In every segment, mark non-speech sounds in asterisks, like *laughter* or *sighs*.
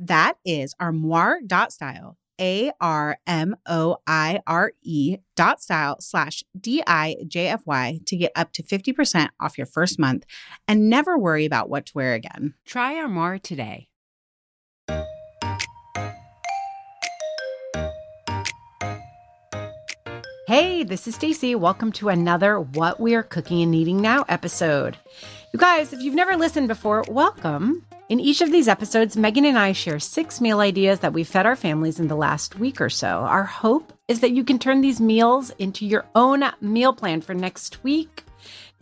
That is armoire.style, A R M O I R E dot style slash D I J F Y to get up to 50% off your first month and never worry about what to wear again. Try Armoire today. Hey, this is Stacy. Welcome to another What We Are Cooking and Eating Now episode. You guys, if you've never listened before, welcome. In each of these episodes, Megan and I share six meal ideas that we fed our families in the last week or so. Our hope is that you can turn these meals into your own meal plan for next week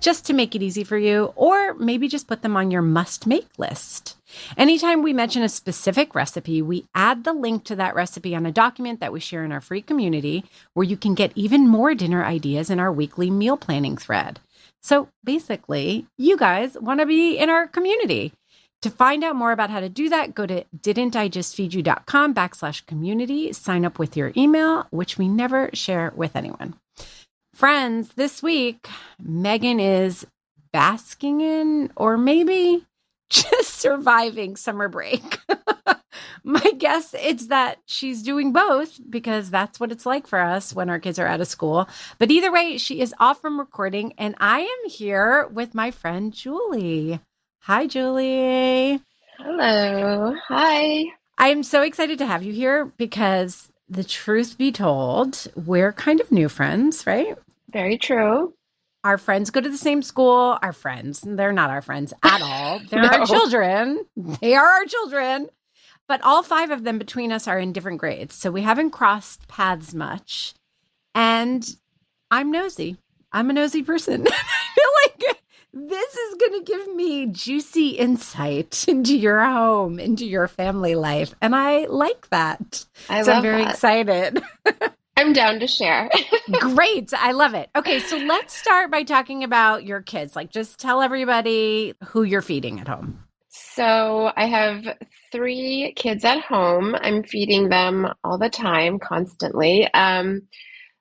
just to make it easy for you, or maybe just put them on your must make list. Anytime we mention a specific recipe, we add the link to that recipe on a document that we share in our free community where you can get even more dinner ideas in our weekly meal planning thread. So basically, you guys want to be in our community. To find out more about how to do that, go to didn'tijustfeedyou.com backslash community, sign up with your email, which we never share with anyone. Friends, this week, Megan is basking in, or maybe *laughs* just surviving summer break. *laughs* My guess is that she's doing both because that's what it's like for us when our kids are out of school. But either way, she is off from recording, and I am here with my friend Julie. Hi, Julie. Hello. Hi. I am so excited to have you here because the truth be told, we're kind of new friends, right? Very true. Our friends go to the same school. Our friends, they're not our friends at all. *laughs* They're no. our children. They are our children. But all five of them between us are in different grades. So we haven't crossed paths much. And I'm nosy. I'm a nosy person. *laughs* I feel like this is going to give me juicy insight *laughs* into your home, into your family life. And I like that. I so love I'm very that. excited. *laughs* I'm down to share. *laughs* Great. I love it. Okay, so let's start by talking about your kids. Like, just tell everybody who you're feeding at home. So, I have three kids at home. I'm feeding them all the time, constantly. Um,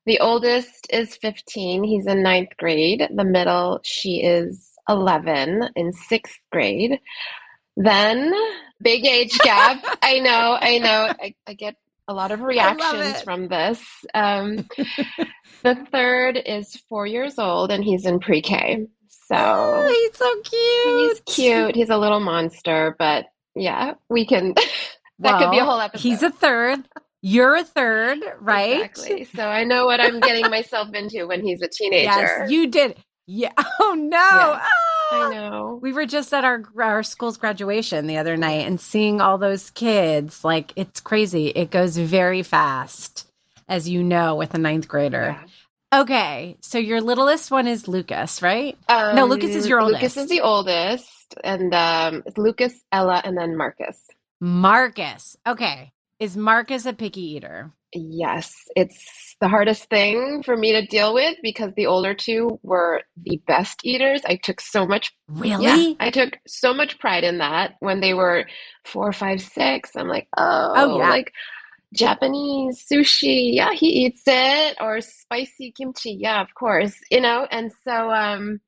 the oldest is 15, he's in ninth grade. The middle, she is 11 in sixth grade. Then, big age gap. *laughs* I know, I know. I, I get a lot of reactions from this. Um, the third is four years old and he's in pre K. So oh, he's so cute. He's cute. He's a little monster, but yeah, we can. *laughs* that well, could be a whole episode. He's a third. You're a third, right? Exactly. So I know what I'm getting myself into when he's a teenager. Yes, you did. Yeah. *laughs* Oh no. Yeah. Oh. I know. We were just at our our school's graduation the other night and seeing all those kids. Like it's crazy. It goes very fast, as you know, with a ninth grader. Yeah. Okay, so your littlest one is Lucas, right? Um, no, Lucas is your oldest. Lucas is the oldest, and um, it's Lucas, Ella, and then Marcus. Marcus. Okay, is Marcus a picky eater? Yes, it's the hardest thing for me to deal with because the older two were the best eaters. I took so much Really? Yeah, I took so much pride in that when they were four, five, six. I'm like, oh, Oh, yeah. like Japanese sushi, yeah, he eats it, or spicy kimchi, yeah, of course, you know. And so um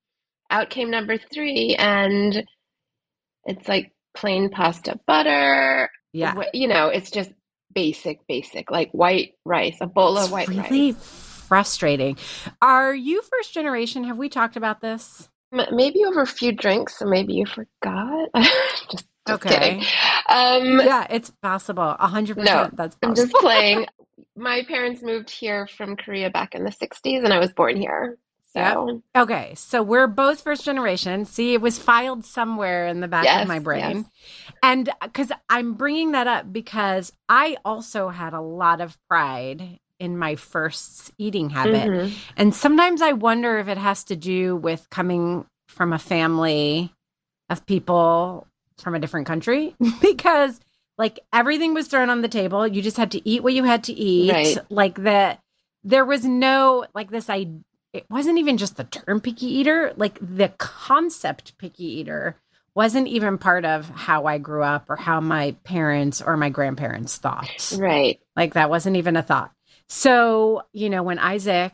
out came number three, and it's like plain pasta butter. Yeah. You know, it's just basic, basic, like white rice, a bowl of white really rice. frustrating. Are you first generation? Have we talked about this? Maybe over a few drinks, so maybe you forgot. *laughs* just, just Okay. kidding. Um, Yeah, it's possible. A hundred No, percent. That's I'm just playing. *laughs* My parents moved here from Korea back in the 60s, and I was born here. So, Okay, so we're both first generation. See, it was filed somewhere in the back yes, of my brain. yes. And because I'm bringing that up because I also had a lot of pride in my first eating habit. Mhm. And sometimes I wonder if it has to do with coming from a family of people from a different country *laughs* because like everything was thrown on the table. You just had to eat what you had to eat. Right. Like that there was no like this I it wasn't even just the term picky eater, like the concept picky eater wasn't even part of how I grew up or how my parents or my grandparents thought. Right. Like that wasn't even a thought. So, you know, when Isaac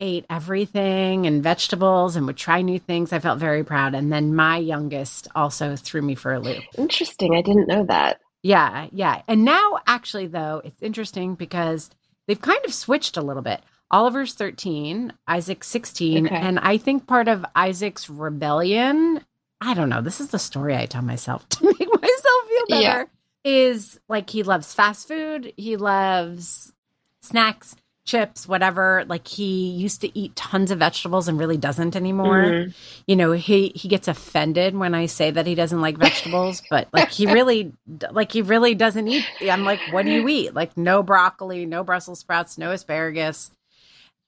ate everything and vegetables and would try new things, I felt very proud. And then my youngest also threw me for a loop. Interesting. I didn't know that. Yeah, yeah. And now, actually, though, it's interesting because they've kind of switched a little bit. Oliver's 13, Isaac's 16. Okay. And I think part of Isaac's rebellion, I don't know, this is the story I tell myself *laughs* to make myself feel better, Yeah. is like he loves fast food, he loves snacks, chips, whatever. Like he used to eat tons of vegetables and really doesn't anymore Mhm. you know he he gets offended when i say that he doesn't like vegetables *laughs* but like he really like he really doesn't eat i'm like what do you eat like no broccoli no brussels sprouts no asparagus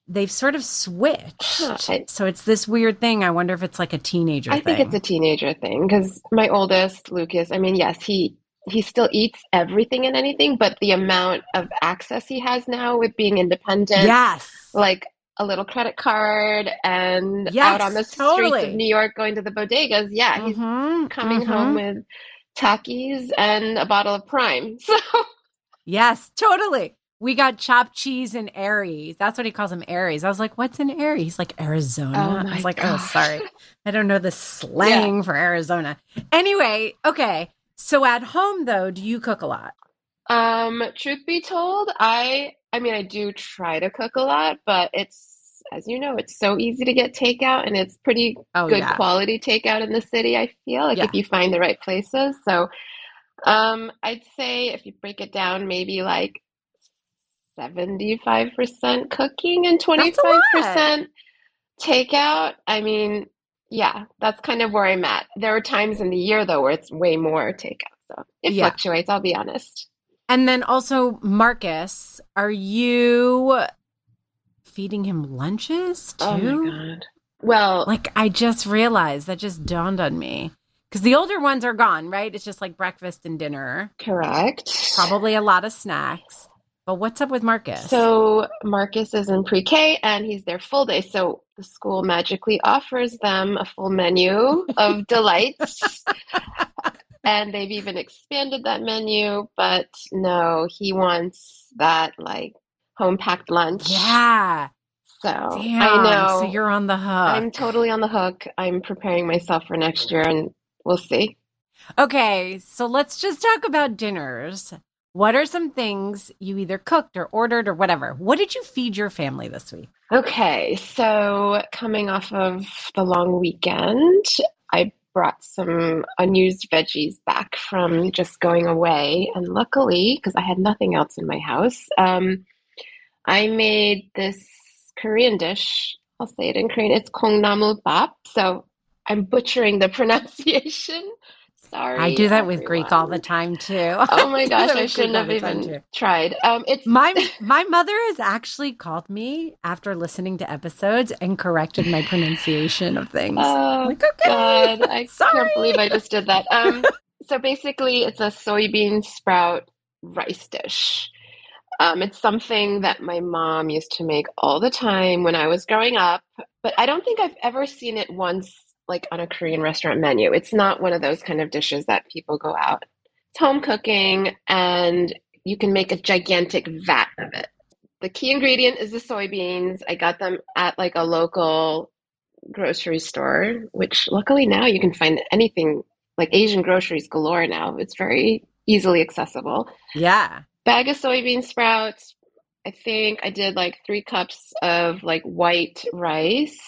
they've sort of switched. I- so it's this weird thing. I wonder if it's like a teenager I think it's a teenager thing because my oldest, Lucas, I mean, yes, he he still eats everything and anything, but the amount of access he has now with being independent, yes. like a little credit card and Yes, out on the streets of New York going to the bodegas, yeah, he's Mhm, coming mhm. home with Takis and a bottle of Prime. *laughs* So yes totally we got chopped cheese and Aries. That's what he calls them, Aries. I was like, "What's an Aries?" He's like, "Arizona." Oh I was like, "Oh, sorry, I don't know the slang for Arizona." Anyway, okay. So at home though, do you cook a lot? Um, truth be told, I I mean I do try to cook a lot, but it's as you know, it's so easy to get takeout and it's pretty Oh good yeah, quality takeout in the city, I feel, like Yeah. if you find the right places. So, um, I'd say if you break it down, maybe like 75% cooking and That's a lot. 25% takeout. I mean, yeah, that's kind of where I'm at. There are times in the year though where it's way more takeout. So it Yeah. fluctuates, I'll be honest. And then also, Marcus, are you feeding him lunches too? Oh my God. Well, Like I just realized that just dawned on me because the older ones are gone, right? It's just like breakfast and dinner, correct. probably a lot of snacks. But what's up with Marcus? So Marcus is in pre-K and he's there full day. So the school magically offers them a full menu of *laughs* delights. *laughs* And they've even expanded that menu, but no, he wants that like home packed lunch. yeah, So damn. I know. So you're on the hook. I'm totally on the hook. I'm preparing myself for next year and we'll see. Okay, so let's just talk about dinners. What are some things you either cooked or ordered or whatever? What did you feed your family this week? Okay, so coming off of the long weekend, I brought some unused veggies back from just going away. And luckily, because I had nothing else in my house, um, I made this Korean dish. I'll say it in Korean. It's kongnamul bap. So I'm butchering the *laughs* pronunciation. Sorry, I do that with Greek all the time too. *laughs* Oh my gosh, *laughs* I shouldn't have even tried. Um, it's My *laughs* my mother has actually called me after listening to episodes and corrected my pronunciation of things. Oh like, okay, God, I sorry. can't believe I just did that. Um, so basically, it's a soybean sprout rice dish. Um, it's something that my mom used to make all the time when I was growing up, but I don't think I've ever seen it once, like on a Korean restaurant menu. It's not one of those kind of dishes that people go out. It's home cooking, and you can make a gigantic vat of it. The key ingredient is the soybeans. I got them at like a local grocery store, which luckily now you can find anything like Asian groceries galore now. It's very easily accessible. Yeah. bag of soybean sprouts. I think I did like three cups of like white rice.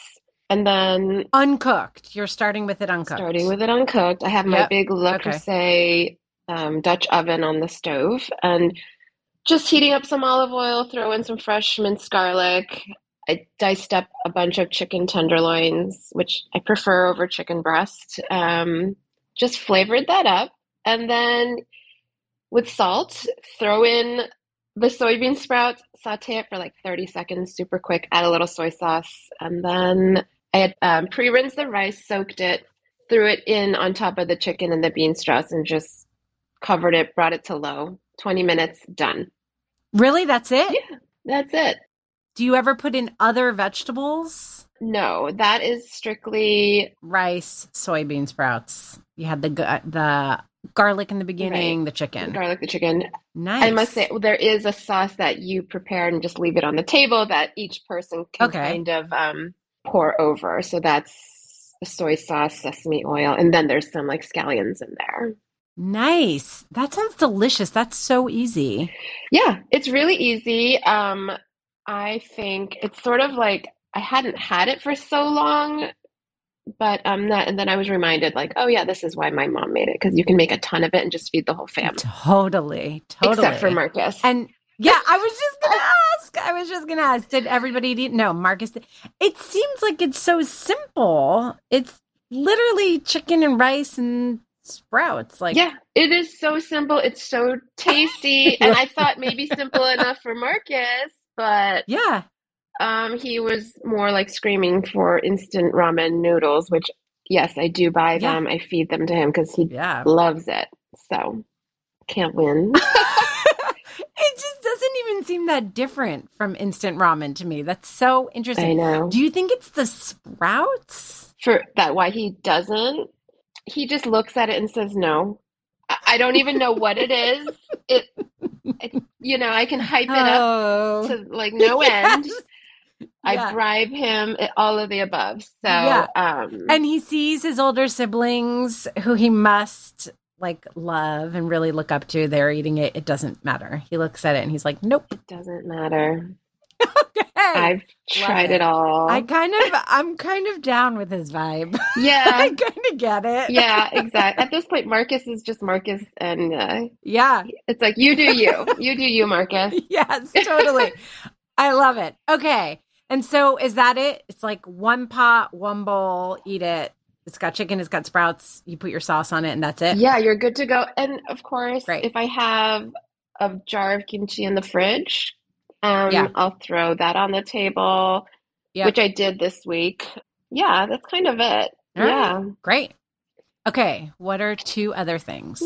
And then Uncooked. You're starting with it uncooked. starting with it uncooked, I have my Yep. big Le. Creuset um, Dutch oven on the stove and just heating up some olive oil, throw in some fresh minced garlic. I diced up a bunch of chicken tenderloins, which I prefer over chicken breast. Um, just flavored that up. And then with salt, throw in the soybean sprouts, saute it for like 30 seconds, super quick, add a little soy sauce. And then I had um, pre rinsed the rice, soaked it, threw it in on top of the chicken and the bean sprouts, and just covered it, brought it to low. 20 minutes, done. Really? That's it? Yeah. That's it. Do you ever put in other vegetables? No, that is strictly Rice, soybean sprouts. You had the the garlic in the beginning, the chicken. garlic the chicken. Nice. I must say, there is a sauce that you prepare and just leave it on the table that each person can Okay. kind of um, pour over. So that's soy sauce, sesame oil, and then there's some like scallions in there. Nice. That sounds delicious. That's so easy. Yeah, it's really easy. Um, I think it's sort of like I hadn't had it for so long, but um, that, and then I was reminded, like, oh yeah, this is why my mom made it because you can make a ton of it and just feed the whole family, Totally. Totally. except for Marcus. And yeah, I was just gonna ask. I was just gonna ask. Did everybody eat? No, Marcus. It seems like it's so simple. It's literally chicken and rice and sprouts. Like yeah, it is so simple. It's so tasty, *laughs* and I thought maybe simple enough for Marcus, but yeah. um, he was more like screaming for instant ramen noodles, which yes, I do buy Yeah. them. I feed them to him because he Yeah. loves it. So can't win. *laughs* it just doesn't even seem that different from instant ramen to me. That's so interesting. I know. Do you think it's the sprouts? For that, why he doesn't, he just looks at it and says no. I, I don't even know what it is. *laughs* It, it you know, I can hype it up Oh. to like *laughs* no end. Yes. I Yeah. bribe him, eh, all of the above. So, Yeah. um, And he sees his older siblings who he must like love and really look up to. They're eating it. It doesn't matter. He looks at it and he's like, nope. it doesn't matter. *laughs* Okay. I've tried it. it all. I kind of, I'm kind of down with his vibe. Yeah. *laughs* I kind of get it. Yeah, *laughs* exactly. At this point, Marcus is just Marcus, and uh, Yeah. it's like you do you, you do you, Marcus. Yes, totally. I love it. Okay. And so is that it? It's like one pot, one bowl, eat it. It's got chicken, it's got sprouts. You put your sauce on it, and that's it. Yeah, you're good to go. And of course, Great. if I have a jar of kimchi in the fridge, um, Yeah. I'll throw that on the table, Yep. which I did this week. Yeah, that's kind of it. All right. Yeah. Great. Okay. What are two other things?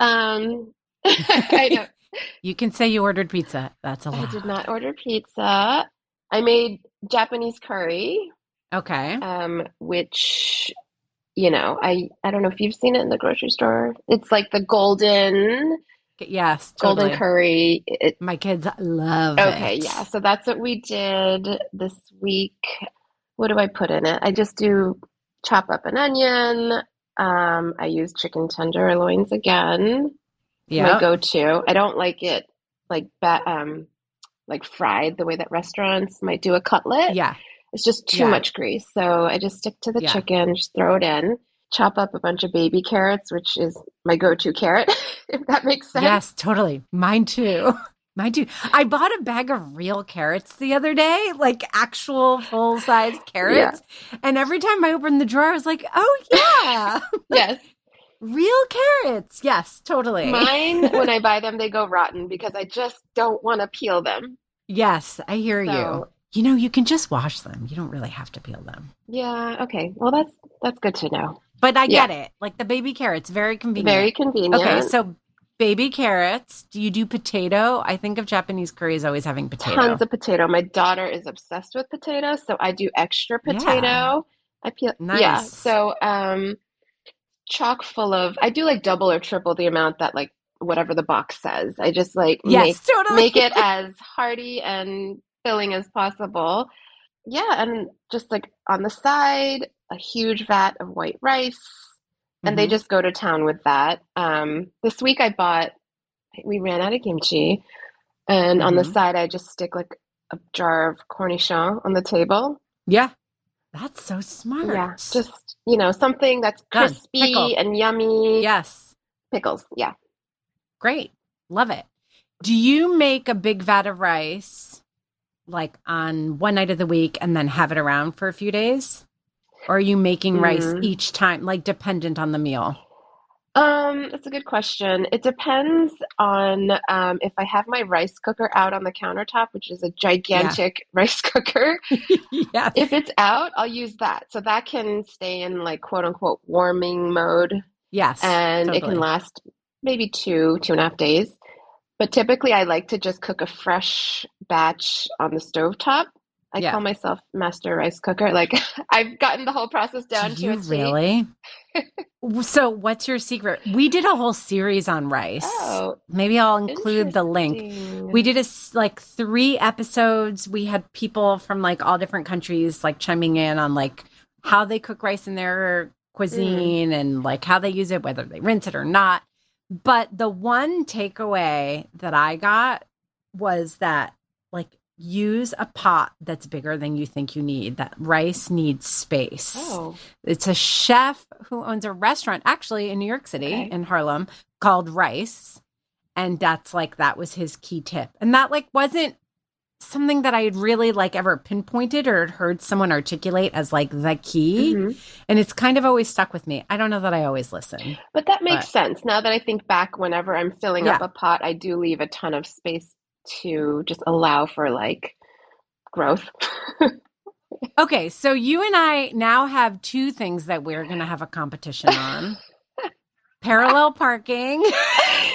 Um, *laughs* I know. *laughs* You can say you ordered pizza. That's a lot. I did not order pizza. I made Japanese curry, Okay. um, which, you know, I I don't know if you've seen it in the grocery store. It's like the golden Yes. golden curry. It, My kids love okay, it. yeah. So that's what we did this week. What do I put in it? I just do chop up an onion. Um, I use chicken tenderloins again. Yeah, my go-to. I don't like it like um like fried the way that restaurants might do a cutlet. Yeah. It's just too Yeah. much grease. So I just stick to the Yeah. chicken, just throw it in, chop up a bunch of baby carrots, which is my go-to carrot, *laughs* if that makes sense. Yes, totally. Mine too. *laughs* Mine too. I bought a bag of real carrots the other day, like actual full size *gasps* carrots. And every time I opened the drawer, I was like, oh, yeah, *laughs* Yes. real carrots. Yes, totally. Mine, when I buy them, they go rotten because I just don't want to peel them. yes, I hear. So- You know, you can just wash them. You don't really have to peel them. Yeah, okay. Well, that's that's good to know. But I Yeah. get it. Like the baby carrots, very convenient. Very convenient. Okay, so baby carrots. Do you do potato? I think of Japanese curry as always having potato. Tons of potato. My daughter is obsessed with potato, so I do extra potato. Yeah. I peel. Nice. Yeah. So, um, chock full of. I do like double or triple the amount that like whatever the box says. I just like yes, totally. make make it *laughs* as hearty and filling as possible. Yeah, and just like on the side, a huge vat of white rice, and they Mhm. just go to town with that. Um, this week I bought we ran out of kimchi. And on the Mhm. side, I just stick like a jar of cornichon on the table. Yeah. That's so smart. Yeah, just, you know, something that's crispy Pickle. and yummy. Yes. Pickles. Yeah. Great. Love it. Do you make a big vat of rice like on one night of the week and then have it around for a few days? Or are you making rice Mm. each time, like dependent on the meal? Um, that's a good question. It depends on um, if I have my rice cooker out on the countertop, which is a gigantic *laughs* rice cooker. *laughs* yes. If it's out, I'll use that. So that can stay in like quote unquote warming mode yes. and it can last maybe two, two and a half days. But typically, I like to just cook a fresh batch on the stovetop. I Yeah. call myself master rice cooker. Like *laughs* I've gotten the whole process down Do to you a T. really? *laughs* so, what's your secret? We did a whole series on rice. Oh, Maybe I'll include the link. We did a like three episodes. We had people from like all different countries like chiming in on like how they cook rice in their mm. cuisine and like how they use it, whether they rinse it or not. But the one takeaway that I got was that like use a pot that's bigger than you think you need. That rice needs space. Oh, It's a chef who owns a restaurant actually in New York City Okay. in Harlem called Rice. And that's like that was his key tip. And that like wasn't something that I had really like ever pinpointed or heard someone articulate as like the key. mhm. And it's kind of always stuck with me. I don't know that I always listen. But that makes But- sense. Now that I think back, whenever I'm filling up a pot, I do leave a ton of space to just allow for like growth. *laughs* Okay, so you and I now have two things that we're going to have a competition on. *laughs* Parallel parking. *laughs*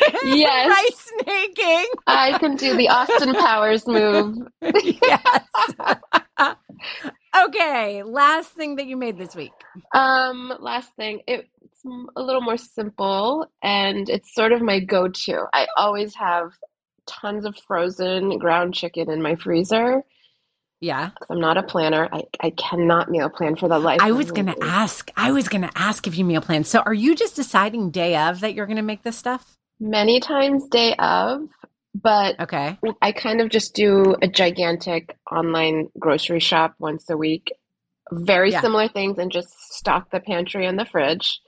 *laughs* Yes. Rice making. I can do the Austin Powers move. yes. *laughs* okay, last thing that you made this week. Um, last thing, it's a little more simple and it's sort of my go-to. I always have tons of frozen ground chicken in my freezer Yeah. I'm not a planner. I, I cannot meal plan for the life I was going to ask. I was going to ask if you meal plan. So are you just deciding day of that you're going to make this stuff? Many times day of, but Okay. I kind of just do a gigantic online grocery shop once a week. Very Yeah. similar things and just stock the pantry and the fridge.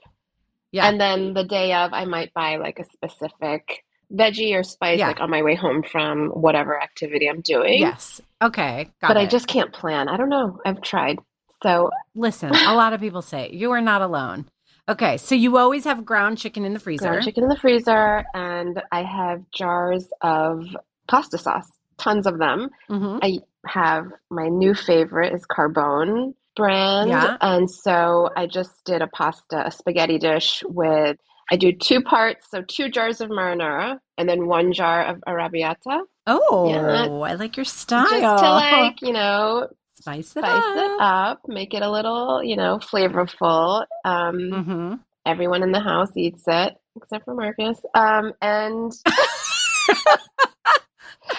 Yeah. And then the day of, I might buy like a specific veggie or spice Yeah. like on my way home from whatever activity I'm doing. yes. Okay. Got But I just can't plan. I don't know. I've tried. So listen. A lot of people say you are not alone. Okay, so you always have ground chicken in the freezer. ground chicken in the freezer and I have jars of pasta sauce, tons of them. hmm I have my new favorite is Carbone brand. Yeah. And so I just did a pasta, a spaghetti dish with, I do two parts, so two jars of marinara and then one jar of arrabbiata. Oh, Yeah. I like your style. Just to *laughs* like, you know, spice it spice up. it up, make it a little, you know, flavorful. Um, hmm everyone in the house eats it except for Marcus. Um, and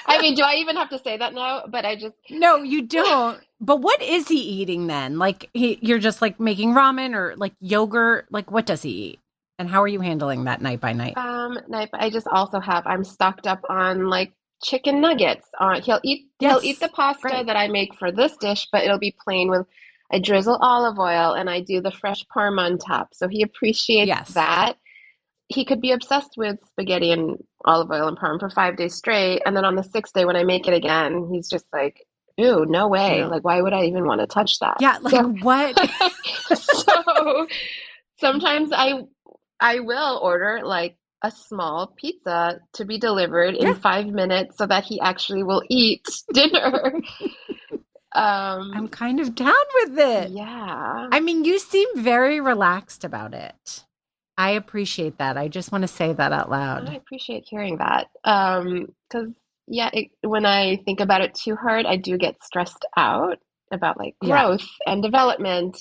I mean, do I even have to say that now? But I just No, you don't. But what is he eating then? Like he, you're just like making ramen or like yogurt. Like what does he eat? And how are you handling that night by night? Um, but I just also have I'm stocked up on like chicken nuggets. Uh, he'll eat Yes. he'll eat the pasta Great. that I make for this dish, but it'll be plain with I drizzle olive oil and I do the fresh parma on top. So he appreciates Yes. that. He could be obsessed with spaghetti and olive oil and parm for five days straight, and then on the sixth day when I make it again, he's just like, "Ooh, no way! No. Like, why would I even want to touch that?" Yeah, like So- what? *laughs* so sometimes I I will order like a small pizza to be delivered in Yeah. five minutes so that he actually will eat *laughs* dinner. *laughs* um, I'm kind of down with it. yeah. I mean, you seem very relaxed about it. I appreciate that. I just want to say that out loud. I appreciate hearing that. Um, because yeah, it, when I think about it too hard, I do get stressed out about like Yeah. growth and development.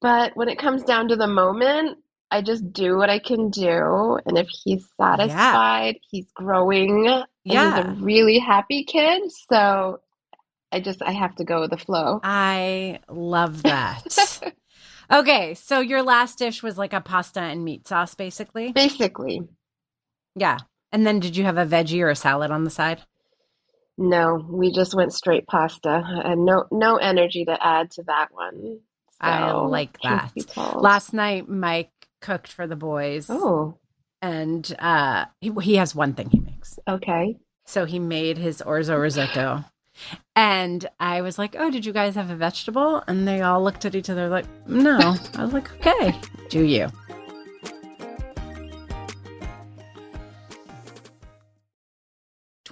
But when it comes down to the moment, I just do what I can do. And if he's satisfied, he's growing, and he's a really happy kid. So I just I have to go with the flow. I love that. *laughs* okay, so your last dish was like a pasta and meat sauce, basically. Basically. Yeah. And then did you have a veggie or a salad on the side? No, we just went straight pasta and no no energy to add to that one. I like that. Last night, Mike cooked for the boys, Oh, and uh, he, he has one thing he makes. okay. So he made his orzo risotto. And I was like, Oh, did you guys have a vegetable? And they all looked at each other like, No. I was like, Okay, do you?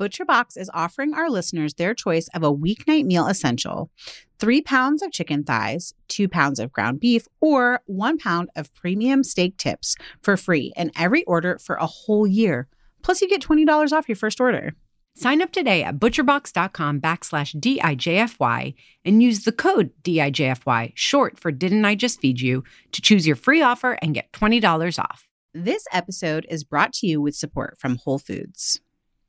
ButcherBox is offering our listeners their choice of a weeknight meal essential three pounds of chicken thighs, two pounds of ground beef, or one pound of premium steak tips for free in every order for a whole year. Plus, you get $20 off your first order. Sign up today at butcherbox.com backslash DIJFY and use the code DIJFY, short for Didn't I Just Feed You, to choose your free offer and get $20 off. This episode is brought to you with support from Whole Foods.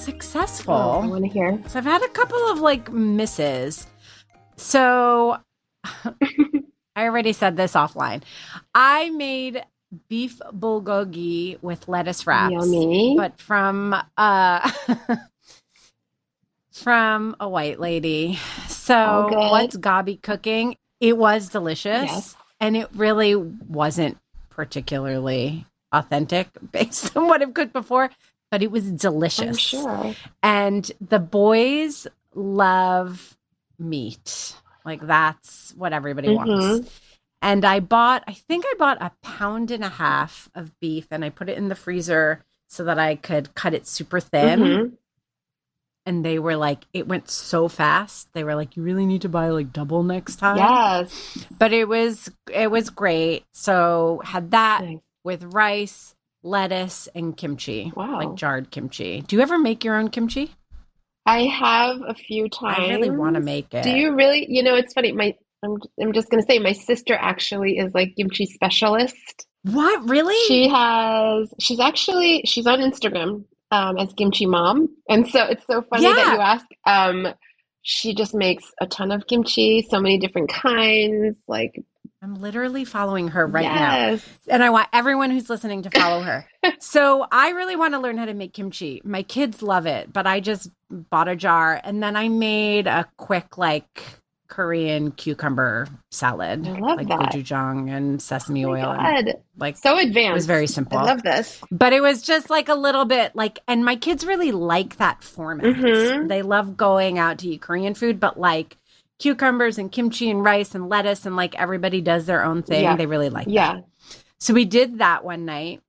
successful. Oh, I want to hear. So I've had a couple of like misses. So *laughs* I already said this offline. I made beef bulgogi with lettuce wraps. Yummy. But from uh *laughs* from a white lady. So what's Gaby cooking? It was delicious. Yes. And it really wasn't particularly authentic *laughs* based on what I've cooked before, but it was delicious. I'm sure. And the boys love meat. Like that's what everybody Mhm. wants. And I bought, I think I bought a pound and a half of beef and I put it in the freezer so that I could cut it super thin. Mhm. And they were like, it went so fast. They were like, you really need to buy like double next time. Yes. But it was, it was great. So had that Nice. with rice, lettuce, and kimchi. Wow. Like jarred kimchi. Do you ever make your own kimchi? I have a few times. I really want to make it. Do you really? You know, it's funny. My I'm I'm just gonna say my sister actually is like kimchi specialist. What really? She has. She's actually. She's on Instagram um, as Kimchi Mom, and so it's so funny that you ask. Um, she just makes a ton of kimchi, so many different kinds. Like I'm literally following her right now. And I want everyone who's listening to follow her. *laughs* so I really want to learn how to make kimchi. My kids love it, but I just bought a jar and then I made a quick like Korean cucumber salad. I love like that. gochujang and sesame Oh oil. and, like so advanced. it was very simple. I love this. but it was just like a little bit like and my kids really like that format. Mhm. They love going out to eat Korean food, but like cucumbers and kimchi and rice and lettuce and like everybody does their own thing. Yeah. They really like that. Yeah, So we did that one night.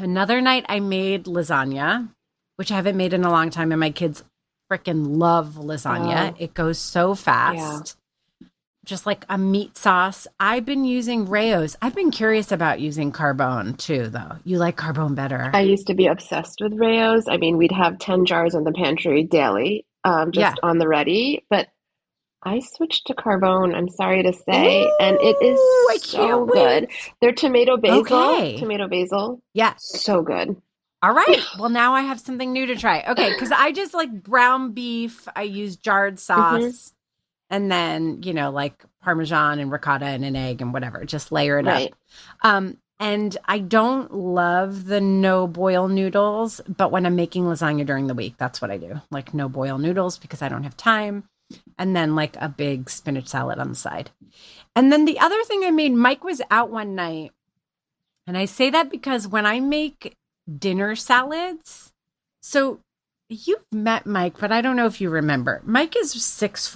Another night I made lasagna, which I haven't made in a long time, and my kids freaking love lasagna. Oh. It goes so fast. Just like a meat sauce. I've been using Rao's. I've been curious about using Carbone too, though. You like Carbone better. I used to be obsessed with Rao's. I mean, we'd have ten jars in the pantry daily, um, just Yeah. on the ready. But I switched to Carbone. I'm sorry to say, and it is Ooh, I so can't good. Their tomato basil, Okay. tomato basil, Yeah. so good. All right. *sighs* Well, now I have something new to try. Okay. Because I just like brown beef. I use jarred sauce. And then, you know, like Parmesan and ricotta and an egg and whatever. Just layer it Right. up. Um, and I don't love the no boil noodles, but when I'm making lasagna during the week, that's what I do. Like no boil noodles because I don't have time. And then like a big spinach salad on the side. And then the other thing I made, Mike was out one night. And I say that because when I make dinner salads, so you've met Mike, but I don't know if you remember. Mike is six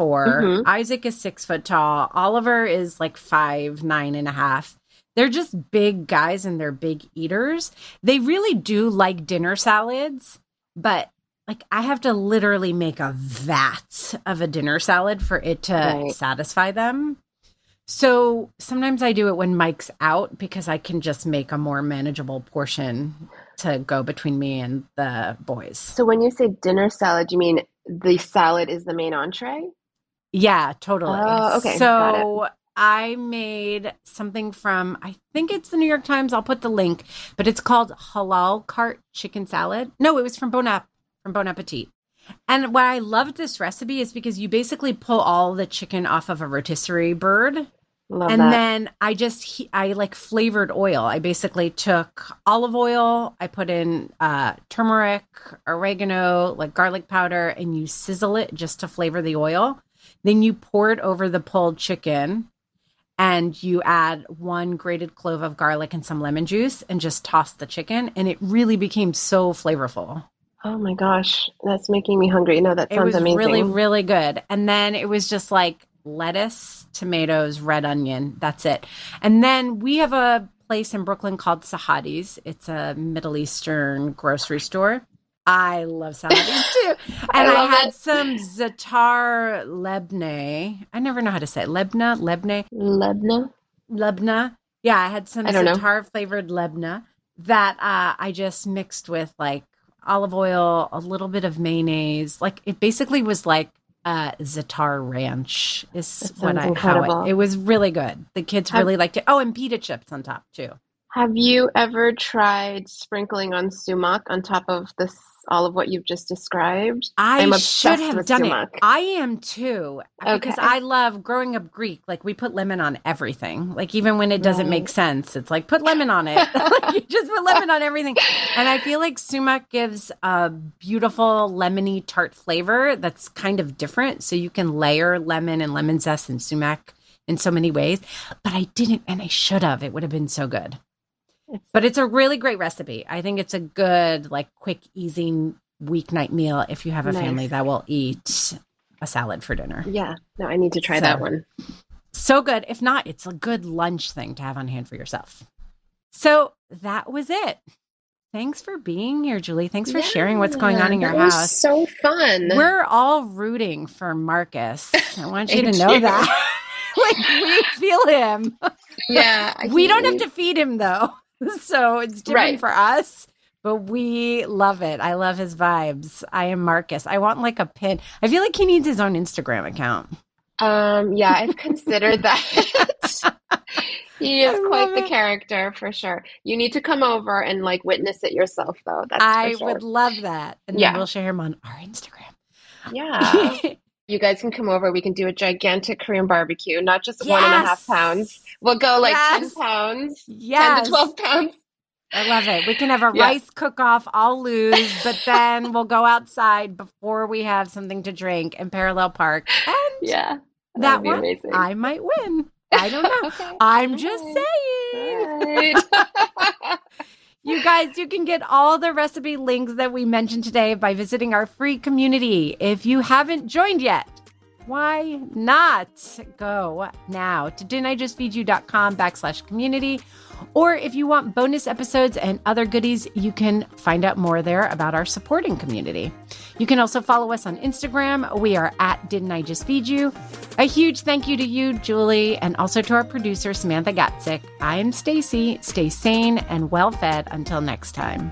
Mhm. Isaac is six foot tall. Oliver is like five, nine and a half. They're just big guys and they're big eaters. They really do like dinner salads, but like I have to literally make a vat of a dinner salad for it to Right. satisfy them. So sometimes I do it when Mike's out because I can just make a more manageable portion to go between me and the boys. So when you say dinner salad, you mean the salad is the main entree? Yeah, totally. Oh, okay, So I made something from I think it's the New York Times. I'll put the link, but it's called Halal Cart Chicken Salad. No, it was from Bon App from Bon Appetit. And why I loved this recipe is because you basically pull all the chicken off of a rotisserie bird Love and that. then I just I like flavored oil. I basically took olive oil, I put in uh, turmeric, oregano, like garlic powder, and you sizzle it just to flavor the oil. Then you pour it over the pulled chicken, and you add one grated clove of garlic and some lemon juice, and just toss the chicken, and it really became so flavorful. Oh my gosh, that's making me hungry. No, that It sounds was amazing. really, really good. And then it was just like lettuce, tomatoes, red onion. That's it. And then we have a place in Brooklyn called Sahadi's. It's a Middle Eastern grocery store. I love Sahadi's *laughs* too. And I, love had it. some Zatar Lebne. I never know how to say it. Lebna, Lebne, Lebna. Lebna. Yeah, I had some I know. Zatar flavored Lebna that uh, I just mixed with like olive oil, a little bit of mayonnaise. Like it basically was like uh, Zatar Ranch is what I how it, it was really good. The kids really liked it. Oh, and pita chips on top too. Have you ever tried sprinkling on sumac on top of this all of what you've just described? I should have done sumac. it. I am too because I love growing up Greek. Like we put lemon on everything. Like even when it doesn't make sense, it's like put lemon on it. *laughs* like, you just put lemon on everything. And I feel like sumac gives a beautiful lemony tart flavor that's kind of different. So you can layer lemon and lemon zest and sumac in so many ways. But I didn't, and I should have. It would have been so good. It's- *laughs* But it's a really great recipe. I think it's a good, like, quick, easy weeknight meal if you have a family that will eat a salad for dinner. Yeah, no, I need to try So- that one. So good. If not, it's a good lunch thing to have on hand for yourself. So that was it. Thanks for being here, Julie. Thanks for sharing what's going on in your that was house. so fun. We're all rooting for Marcus. I want you to know you. that. *laughs* like we feel him. yeah, we don't have to feed him though. *laughs* So it's different Right. for us, but we love it. I love his vibes. I am Marcus. I want like a pin. I feel like he needs his own Instagram account. Um, yeah, I've considered that. *laughs* He is quite the it. character for sure. You need to come over and like witness it yourself, though. That's I sure. would love that, and yeah. then we'll share him on our Instagram. Yeah. *laughs* you guys can come over. We can do a gigantic Korean barbecue, not just yes. one and a half pounds. We'll go like yes. 10 pounds, yes. 10 to 12 pounds. I love it. We can have a yeah. rice cook off. I'll lose, but *laughs* then we'll go outside before we have something to drink and parallel park. And yeah, that one amazing. I might win. I don't know. *laughs* okay. I'm just saying. *laughs* You guys, you can get all the recipe links that we mentioned today by visiting our free community. If you haven't joined yet, why not go now to didn'tijustfeedyou.com backslash community or if you want bonus episodes and other goodies, you can find out more there about our supporting community. You can also follow us on Instagram. We are at Didn't I Just Feed You? A huge thank you to you, Julie, and also to our producer, Samantha Gatzik. I'm Stacie. Stay sane and well fed until next time.